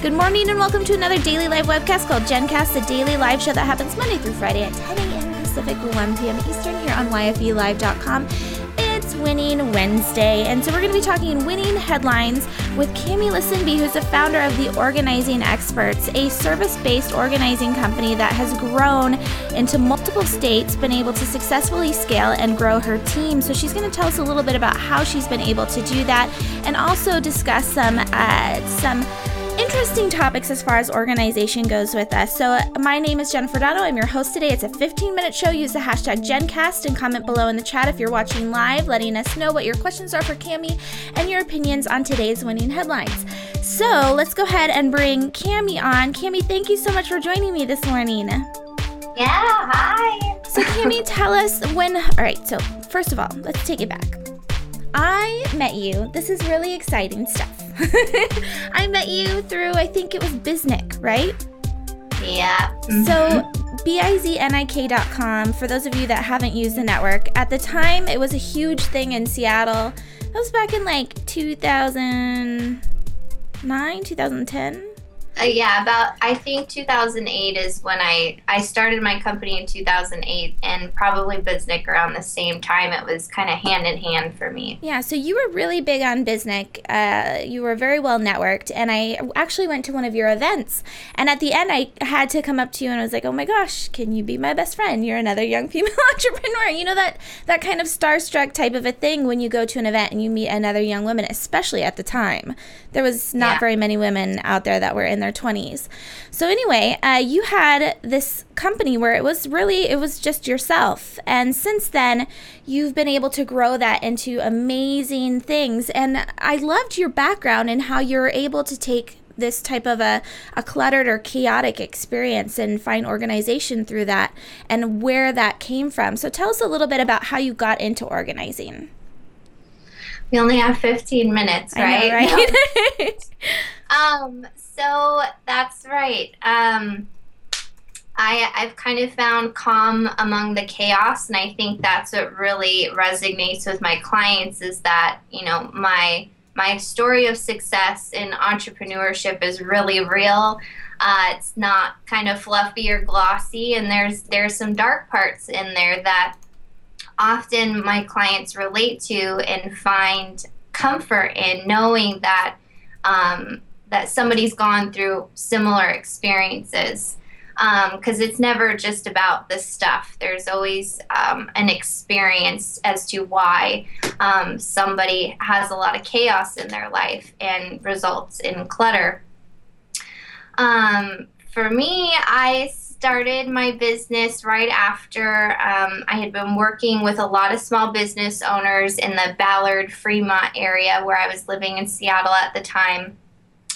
Good morning and welcome to another daily live webcast called GenCast, the daily live show that happens Monday through Friday at 10 a.m. Pacific, 1 p.m. Eastern here on YFELive.com. It's Winning Wednesday, and so we're going to be talking winning headlines with Kammie Lisenby, who's the founder of the Organizing Experts, a service-based organizing company that has grown into multiple states, been able to successfully scale and grow her team. So she's going to tell us a little bit about how she's been able to do that, and also discuss some uh, some interesting topics as far as organization goes with us. So, uh, my name is Jennifer Donogh. I'm your host today. It's a 15 minute show. Use the hashtag GenCast and comment below in the chat if you're watching live, letting us know what your questions are for Kammie and your opinions on today's winning headlines. So, let's go ahead and bring Kammie on. Kammie, thank you so much for joining me this morning. Yeah, hi. So, Kammie, tell us when. All right, so first of all, let's take it back. I met you. This is really exciting stuff. I met you through, I think it was Biznik, right? Yeah. So, mm-hmm. biznik.com, for those of you that haven't used the network, at the time it was a huge thing in Seattle. That was back in like 2009, 2010. Uh, yeah, about I think 2008 is when I I started my company in 2008, and probably Biznik around the same time. It was kind of hand in hand for me. Yeah, so you were really big on Biznik. Uh, you were very well networked, and I actually went to one of your events. And at the end, I had to come up to you and I was like, "Oh my gosh, can you be my best friend? You're another young female entrepreneur." You know that that kind of starstruck type of a thing when you go to an event and you meet another young woman, especially at the time. There was not Yeah. very many women out there that were in their 20s. So anyway, uh, you had this company where it was really it was just yourself, and since then you've been able to grow that into amazing things. And I loved your background and how you're able to take this type of a, a cluttered or chaotic experience and find organization through that and where that came from. So tell us a little bit about how you got into organizing. We only have 15 minutes, right? know, right? Um, so that's right. Um, I I've kind of found calm among the chaos, and I think that's what really resonates with my clients is that you know my my story of success in entrepreneurship is really real. Uh, it's not kind of fluffy or glossy, and there's there's some dark parts in there that often my clients relate to and find comfort in knowing that um, that somebody's gone through similar experiences because it's never just about the stuff. There's always um, an experience as to why um, somebody has a lot of chaos in their life and results in clutter. Um, for me, I started my business right after um, I had been working with a lot of small business owners in the Ballard, Fremont area where I was living in Seattle at the time.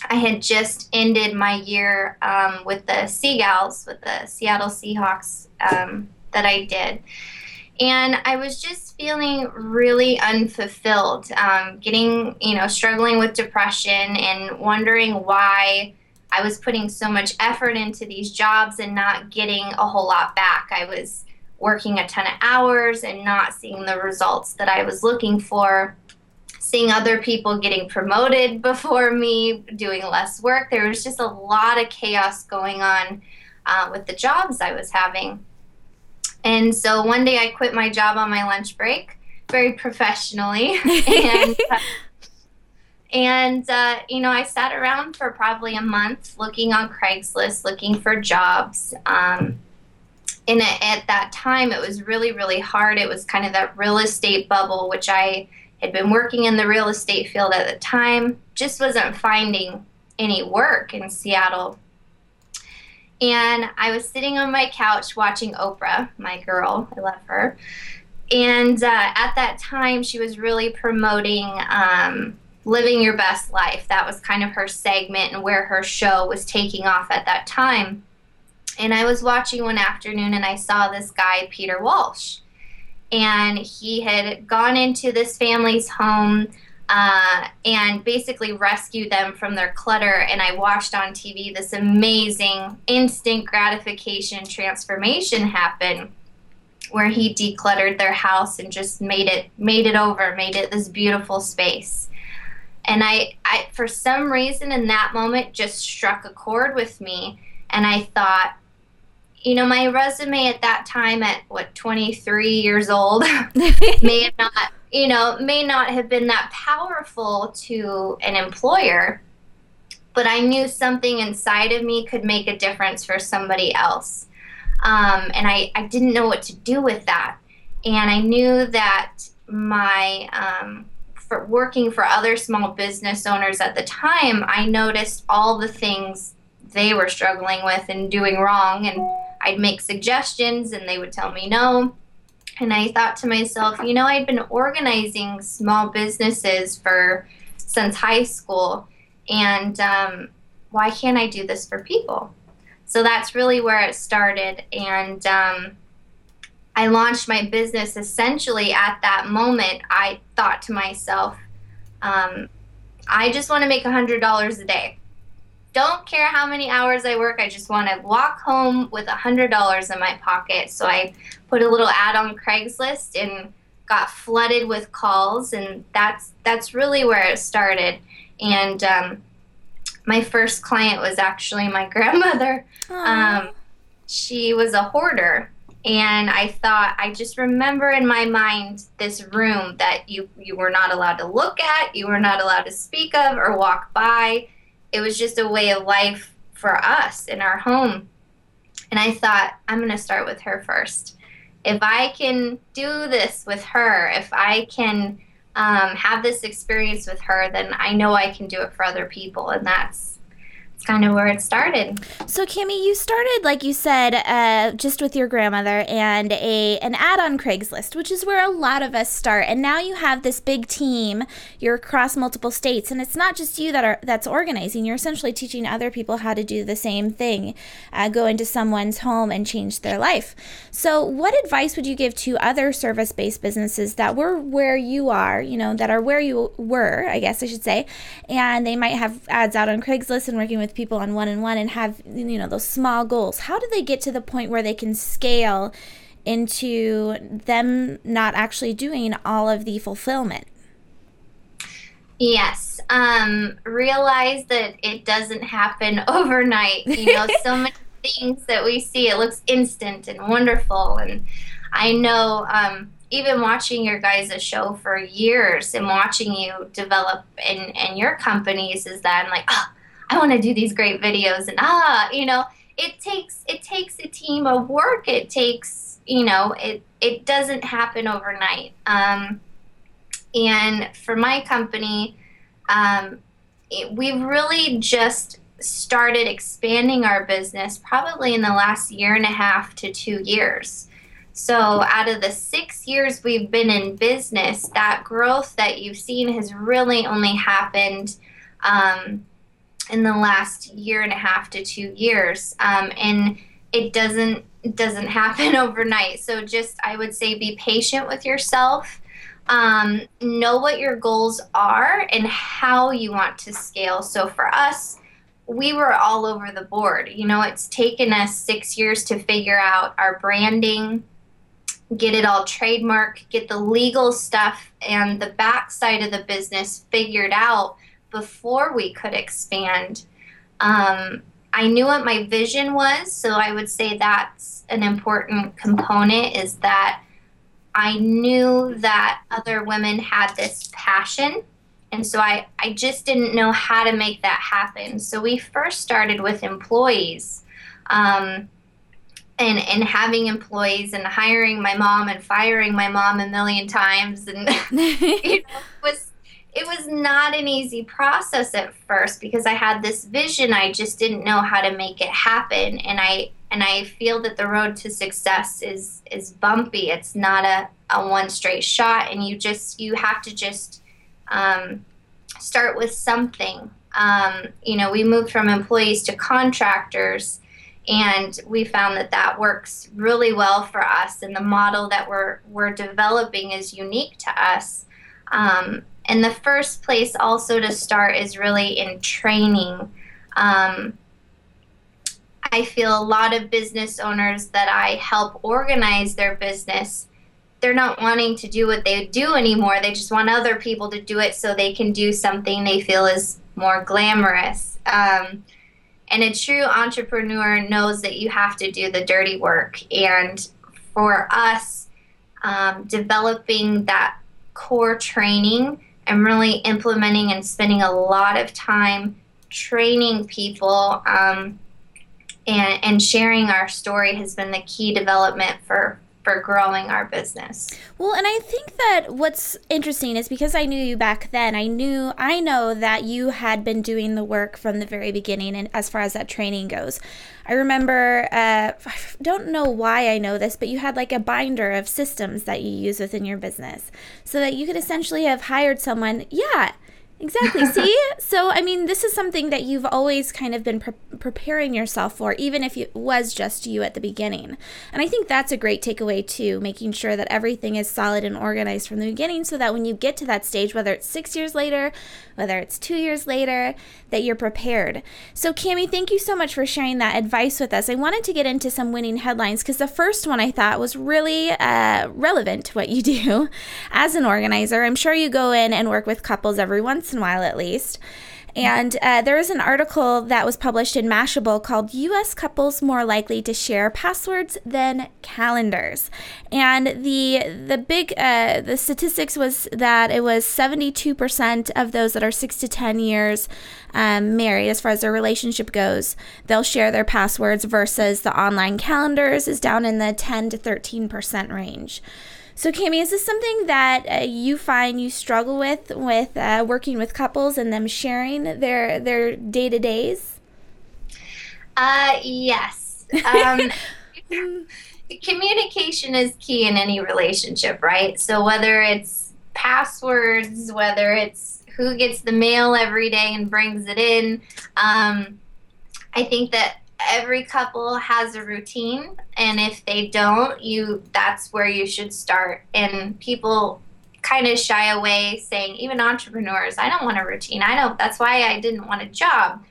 I had just ended my year um, with the Sea Gals, with the Seattle Seahawks um, that I did. And I was just feeling really unfulfilled, um, getting, you know, struggling with depression and wondering why I was putting so much effort into these jobs and not getting a whole lot back. I was working a ton of hours and not seeing the results that I was looking for seeing other people getting promoted before me, doing less work. There was just a lot of chaos going on uh, with the jobs I was having. And so one day I quit my job on my lunch break, very professionally, and uh, and uh, you know I sat around for probably a month looking on Craigslist, looking for jobs. Um, and at that time, it was really really hard. It was kind of that real estate bubble, which I had been working in the real estate field at the time, just wasn't finding any work in Seattle. And I was sitting on my couch watching Oprah, my girl, I love her. And uh, at that time, she was really promoting um, living your best life. That was kind of her segment and where her show was taking off at that time. And I was watching one afternoon and I saw this guy, Peter Walsh and he had gone into this family's home uh, and basically rescued them from their clutter. And I watched on TV this amazing instant gratification transformation happen, where he decluttered their house and just made it made it over, made it this beautiful space. And I, I, for some reason in that moment, just struck a chord with me. And I thought, you know, my resume at that time, at what, 23 years old, may not, you know, may not have been that powerful to an employer. But I knew something inside of me could make a difference for somebody else. Um, and I, I didn't know what to do with that. And I knew that my um, for working for other small business owners at the time, I noticed all the things they were struggling with and doing wrong. And I'd make suggestions and they would tell me no. And I thought to myself, you know, I'd been organizing small businesses for since high school. And um, why can't I do this for people? So that's really where it started. And um, I launched my business essentially at that moment. I thought to myself, um, I just want to make $100 a day. Don't care how many hours I work. I just want to walk home with $100 in my pocket. So I put a little ad on Craigslist and got flooded with calls, and that's that's really where it started. And um, my first client was actually my grandmother. Um, she was a hoarder. And I thought, I just remember in my mind this room that you, you were not allowed to look at, you were not allowed to speak of or walk by. It was just a way of life for us in our home. And I thought, I'm going to start with her first. If I can do this with her, if I can um, have this experience with her, then I know I can do it for other people. And that's kind of where it started. So, Kammie, you started, like you said, uh, just with your grandmother and a an ad on Craigslist, which is where a lot of us start. And now you have this big team. You're across multiple states, and it's not just you that are that's organizing. You're essentially teaching other people how to do the same thing, uh, go into someone's home and change their life. So, what advice would you give to other service-based businesses that were where you are? You know, that are where you were, I guess I should say, and they might have ads out on Craigslist and working with with people on one on one and have you know those small goals. How do they get to the point where they can scale into them not actually doing all of the fulfillment? Yes. Um, realize that it doesn't happen overnight. You know so many things that we see it looks instant and wonderful. And i know um, even watching your guys' show for years and watching you develop in, in your companies is that I'm like, oh, I want to do these great videos and ah, you know, it takes it takes a team of work. It takes, you know, it it doesn't happen overnight. Um, and for my company, um, it, we've really just started expanding our business probably in the last year and a half to two years. So, out of the six years we've been in business, that growth that you've seen has really only happened um, in the last year and a half to two years, um, and it doesn't doesn't happen overnight. So just I would say be patient with yourself. Um, know what your goals are and how you want to scale. So for us, we were all over the board. You know, it's taken us six years to figure out our branding, get it all trademark, get the legal stuff and the backside of the business figured out before we could expand. Um, I knew what my vision was, so I would say that's an important component is that I knew that other women had this passion. And so I, I just didn't know how to make that happen. So we first started with employees um, and, and having employees and hiring my mom and firing my mom a million times. And you know, was it was not an easy process at first because I had this vision. I just didn't know how to make it happen. And I and I feel that the road to success is is bumpy. It's not a, a one straight shot. And you just you have to just um, start with something. Um, you know we moved from employees to contractors and we found that that works really well for us. And the model that we're we're developing is unique to us. Um, and the first place also to start is really in training. Um, I feel a lot of business owners that I help organize their business they're not wanting to do what they do anymore. They just want other people to do it so they can do something they feel is more glamorous. Um, and a true entrepreneur knows that you have to do the dirty work. And for us, um, developing that core training and really implementing and spending a lot of time training people um, and, and sharing our story has been the key development for for growing our business. Well, and I think that what's interesting is because I knew you back then, I knew I know that you had been doing the work from the very beginning and as far as that training goes. I remember uh, I don't know why I know this, but you had like a binder of systems that you use within your business so that you could essentially have hired someone, yeah, Exactly. See? So, I mean, this is something that you've always kind of been pre- preparing yourself for, even if it was just you at the beginning. And I think that's a great takeaway, too, making sure that everything is solid and organized from the beginning so that when you get to that stage, whether it's six years later, whether it's two years later, that you're prepared. So, Kammie, thank you so much for sharing that advice with us. I wanted to get into some winning headlines because the first one I thought was really uh, relevant to what you do as an organizer. I'm sure you go in and work with couples every in a while at least. And uh, there is an article that was published in Mashable called U.S. Couples More Likely to Share Passwords Than Calendars. And the the big uh, the statistics was that it was 72% of those that are 6 to 10 years um, married, as far as their relationship goes, they'll share their passwords versus the online calendars is down in the 10 to 13% range. So, Kammie, is this something that uh, you find you struggle with with uh, working with couples and them sharing their their day to days? Uh, yes. Um, communication is key in any relationship, right? So whether it's passwords, whether it's who gets the mail every day and brings it in, um, I think that every couple has a routine and if they don't you that's where you should start. And people kind of shy away saying even entrepreneurs i don't want a routine. I don't that's why i didn't want a job.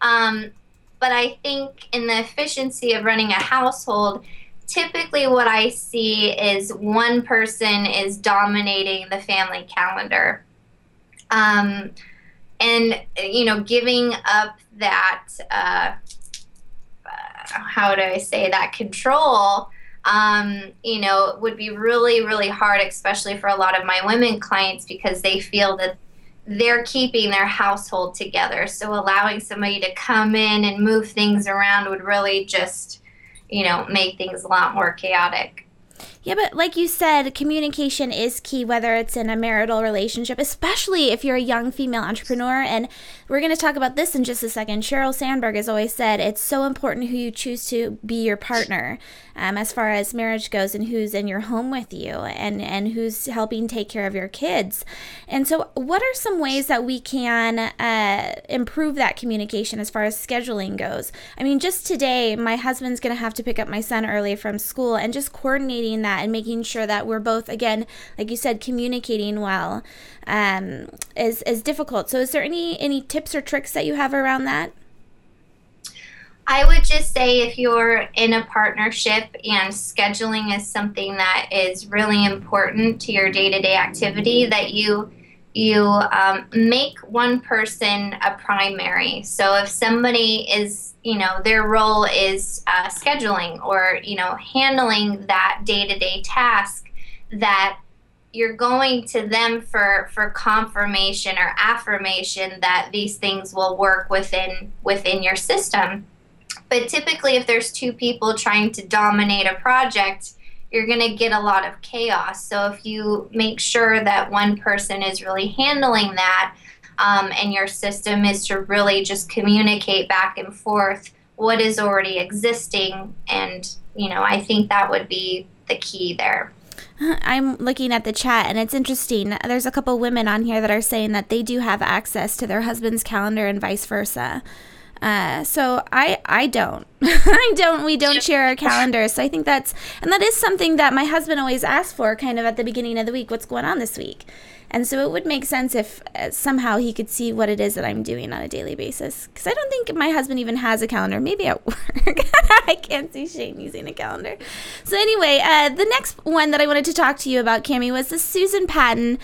Um, but i think in the efficiency of running a household typically what i see is one person is dominating the family calendar. Um, and you know giving up that uh, how do I say that control um, you know, would be really, really hard, especially for a lot of my women clients, because they feel that they're keeping their household together. So allowing somebody to come in and move things around would really just, you know, make things a lot more chaotic. Yeah, but like you said, communication is key, whether it's in a marital relationship, especially if you're a young female entrepreneur. And we're going to talk about this in just a second. Sheryl Sandberg has always said it's so important who you choose to be your partner um, as far as marriage goes and who's in your home with you and, and who's helping take care of your kids. And so, what are some ways that we can uh, improve that communication as far as scheduling goes? I mean, just today, my husband's going to have to pick up my son early from school and just coordinating that and making sure that we're both, again, like you said, communicating well um, is, is difficult. So, is there any, any tips or tricks that you have around that? I would just say if you're in a partnership and scheduling is something that is really important to your day-to-day activity, that you you um, make one person a primary. So if somebody is, you know, their role is uh, scheduling or you know handling that day-to-day task, that you're going to them for for confirmation or affirmation that these things will work within within your system but typically, if there's two people trying to dominate a project, you're going to get a lot of chaos. So if you make sure that one person is really handling that, um, and your system is to really just communicate back and forth what is already existing, and you know, I think that would be the key there. I'm looking at the chat and it's interesting. There's a couple women on here that are saying that they do have access to their husband's calendar and vice versa. Uh, so I I don't I don't we don't share our calendars. So I think that's and that is something that my husband always asks for, kind of at the beginning of the week. What's going on this week? And so it would make sense if uh, somehow he could see what it is that I'm doing on a daily basis. Because I don't think my husband even has a calendar. Maybe at work. I can't see Shane using a calendar. So, anyway, uh, the next one that I wanted to talk to you about, Kammie, was the Susan Patton.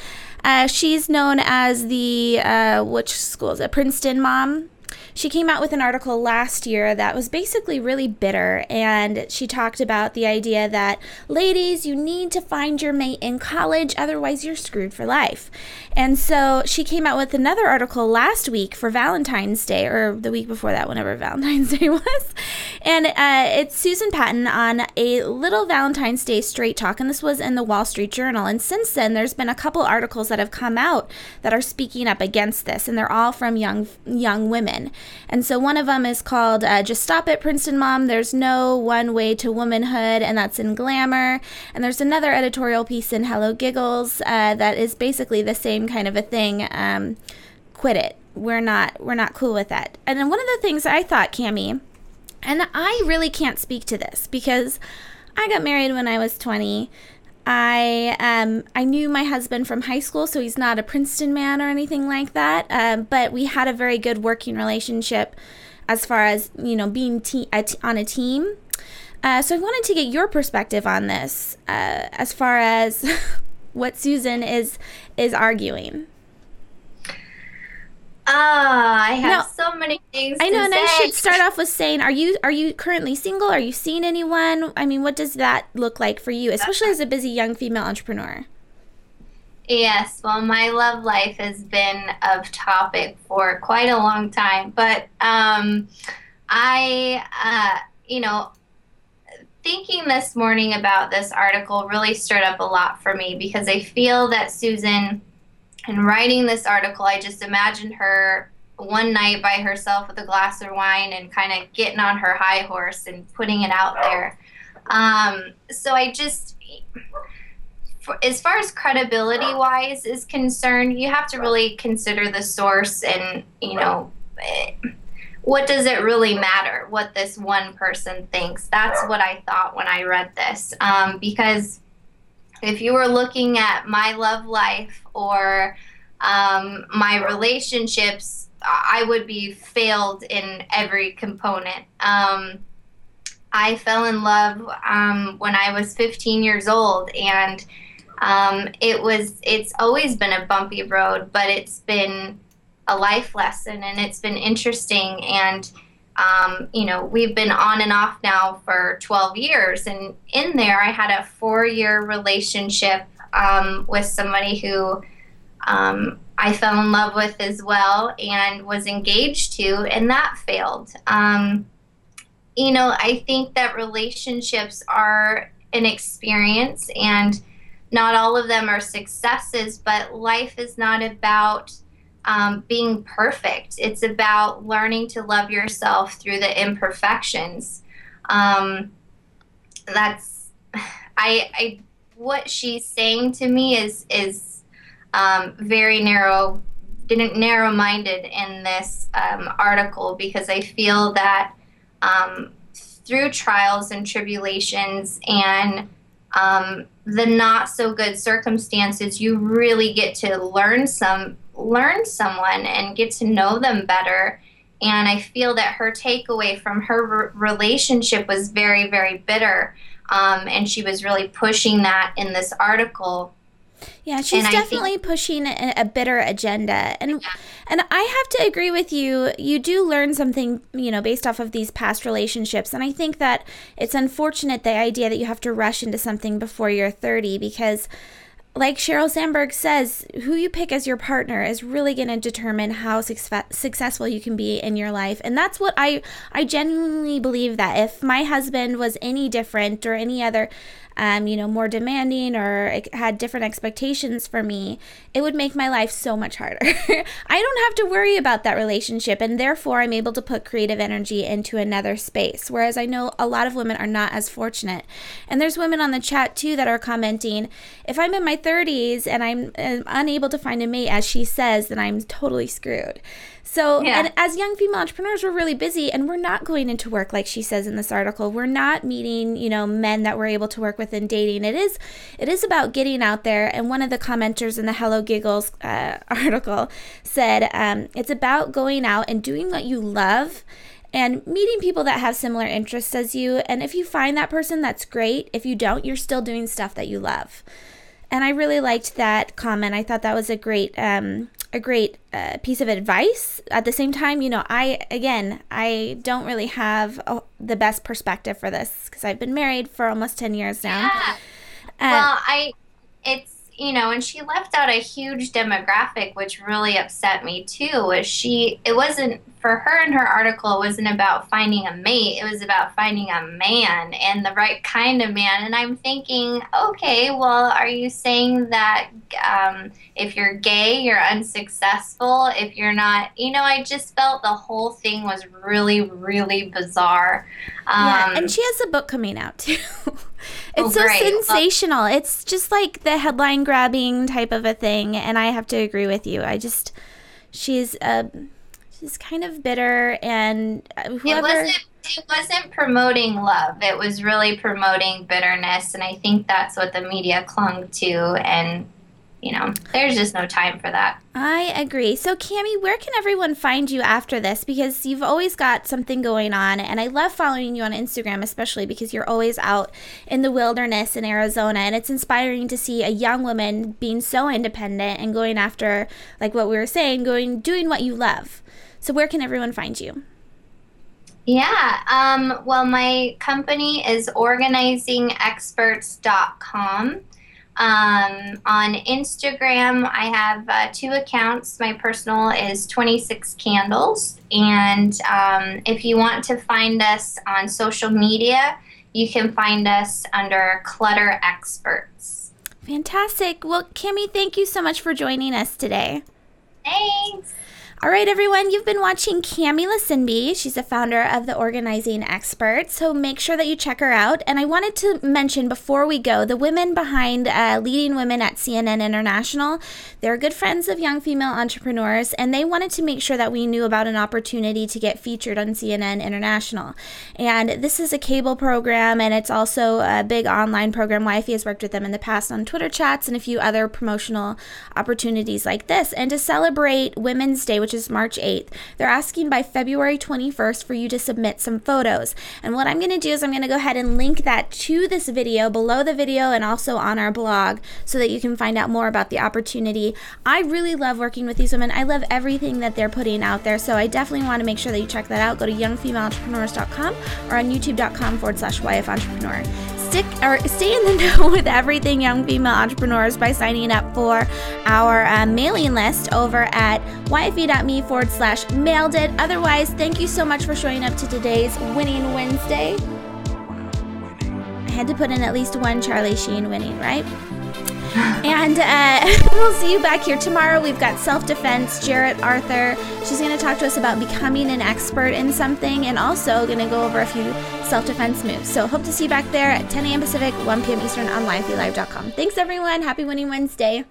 Uh, she's known as the, uh, which school is it? Princeton mom she came out with an article last year that was basically really bitter. And she talked about the idea that, ladies, you need to find your mate in college, otherwise, you're screwed for life. And so she came out with another article last week for Valentine's Day, or the week before that, whenever Valentine's Day was. And uh, it's Susan Patton on a little Valentine's Day straight talk. And this was in the Wall Street Journal. And since then, there's been a couple articles that have come out that are speaking up against this. And they're all from young, young women. And so one of them is called uh, Just Stop It, Princeton Mom. There's no one way to womanhood, and that's in Glamour. And there's another editorial piece in Hello Giggles uh, that is basically the same kind of a thing. Um, quit it. We're not we're not cool with that. And then one of the things I thought, Kammie, and I really can't speak to this because I got married when I was 20. I um, I knew my husband from high school, so he's not a Princeton man or anything like that. Um, but we had a very good working relationship as far as you know being te- a t- on a team. Uh, so I wanted to get your perspective on this, uh, as far as what Susan is is arguing. Ah, I have so many things. I know, and say. I should start off with saying, are you are you currently single? Are you seeing anyone? I mean, what does that look like for you, especially as a busy young female entrepreneur? Yes, well, my love life has been of topic for quite a long time, but um, I, uh, you know, thinking this morning about this article really stirred up a lot for me because I feel that Susan and writing this article, I just imagined her one night by herself with a glass of wine and kind of getting on her high horse and putting it out there. Um, so I just, for, as far as credibility wise is concerned, you have to really consider the source and, you know, it, what does it really matter what this one person thinks? That's what I thought when I read this. Um, because if you were looking at my love life or um, my relationships, I would be failed in every component. Um, I fell in love um, when I was 15 years old, and um, it was it's always been a bumpy road, but it's been a life lesson, and it's been interesting and um, you know, we've been on and off now for 12 years. And in there, I had a four year relationship um, with somebody who um, I fell in love with as well and was engaged to, and that failed. Um, you know, I think that relationships are an experience, and not all of them are successes, but life is not about um, being perfect. It's about learning to love yourself through the imperfections. Um, that's I, I what she's saying to me is is um, very narrow didn't narrow minded in this um, article because I feel that um, through trials and tribulations and um, the not so good circumstances, you really get to learn some learn someone and get to know them better. And I feel that her takeaway from her re- relationship was very, very bitter. Um, and she was really pushing that in this article. Yeah, she's and definitely think, pushing a, a, bitter agenda, and yeah. and I have to agree with you. You do learn something, you know, based off of these past relationships, and I think that it's unfortunate the idea that you have to rush into something before you're 30 because like Sheryl Sandberg says, who you pick as your partner is really going to determine how success- successful you can be in your life. And that's what I I genuinely believe that if my husband was any different or any other um, you know, more demanding or had different expectations for me, it would make my life so much harder. I don't have to worry about that relationship, and therefore I'm able to put creative energy into another space. Whereas I know a lot of women are not as fortunate. And there's women on the chat too that are commenting if I'm in my 30s and I'm uh, unable to find a mate, as she says, then I'm totally screwed. So, yeah. and as young female entrepreneurs, we're really busy and we're not going into work like she says in this article. We're not meeting, you know, men that we're able to work with in dating. It is, it is about getting out there. And one of the commenters in the Hello Giggles uh, article said, um, it's about going out and doing what you love and meeting people that have similar interests as you. And if you find that person, that's great. If you don't, you're still doing stuff that you love. And I really liked that comment. I thought that was a great um, a great uh, piece of advice. At the same time, you know, I again, I don't really have a, the best perspective for this because I've been married for almost ten years now. Yeah. Uh, well, I it's you know, and she left out a huge demographic, which really upset me too. Was she? It wasn't for her in her article. It wasn't about finding a mate. It was about finding a man and the right kind of man. And I'm thinking, okay, well, are you saying that um, if you're gay, you're unsuccessful? If you're not, you know, I just felt the whole thing was really, really bizarre. Um, yeah, and she has a book coming out too. It's oh, so sensational. Well, it's just like the headline grabbing type of a thing, and I have to agree with you. I just she's uh she's kind of bitter, and uh, whoever. It wasn't, it wasn't promoting love. It was really promoting bitterness, and I think that's what the media clung to, and you know, there's just no time for that. I agree. So, Kammie, where can everyone find you after this? Because you've always got something going on, and I love following you on Instagram, especially because you're always out in the wilderness in Arizona, and it's inspiring to see a young woman being so independent and going after, like what we were saying, going doing what you love. So, where can everyone find you? Yeah. Um, well, my company is organizingexperts.com. Um, on Instagram, I have uh, two accounts. My personal is 26 Candles. And um, if you want to find us on social media, you can find us under Clutter Experts. Fantastic. Well, Kimmy, thank you so much for joining us today. Thanks. All right, everyone, you've been watching Kammie Lisenby. She's the founder of The Organizing Expert, so make sure that you check her out. And I wanted to mention before we go the women behind uh, Leading Women at CNN International. They're good friends of young female entrepreneurs, and they wanted to make sure that we knew about an opportunity to get featured on CNN International. And this is a cable program, and it's also a big online program. YFE has worked with them in the past on Twitter chats and a few other promotional opportunities like this. And to celebrate Women's Day, which which is March 8th. They're asking by February 21st for you to submit some photos. And what I'm going to do is I'm going to go ahead and link that to this video below the video and also on our blog so that you can find out more about the opportunity. I really love working with these women. I love everything that they're putting out there. So I definitely want to make sure that you check that out. Go to youngfemaleentrepreneurs.com or on youtube.com forward slash YF Entrepreneur stick or stay in the know with everything young female entrepreneurs by signing up for our uh, mailing list over at yfe.me forward slash mailed it. Otherwise, thank you so much for showing up to today's Winning Wednesday. I had to put in at least one Charlie Sheen winning, right? And uh, we'll see you back here tomorrow. We've got self defense, Jarrett Arthur. She's going to talk to us about becoming an expert in something and also going to go over a few self defense moves. So, hope to see you back there at 10 a.m. Pacific, 1 p.m. Eastern on YFELive.com. Thanks, everyone. Happy Winning Wednesday.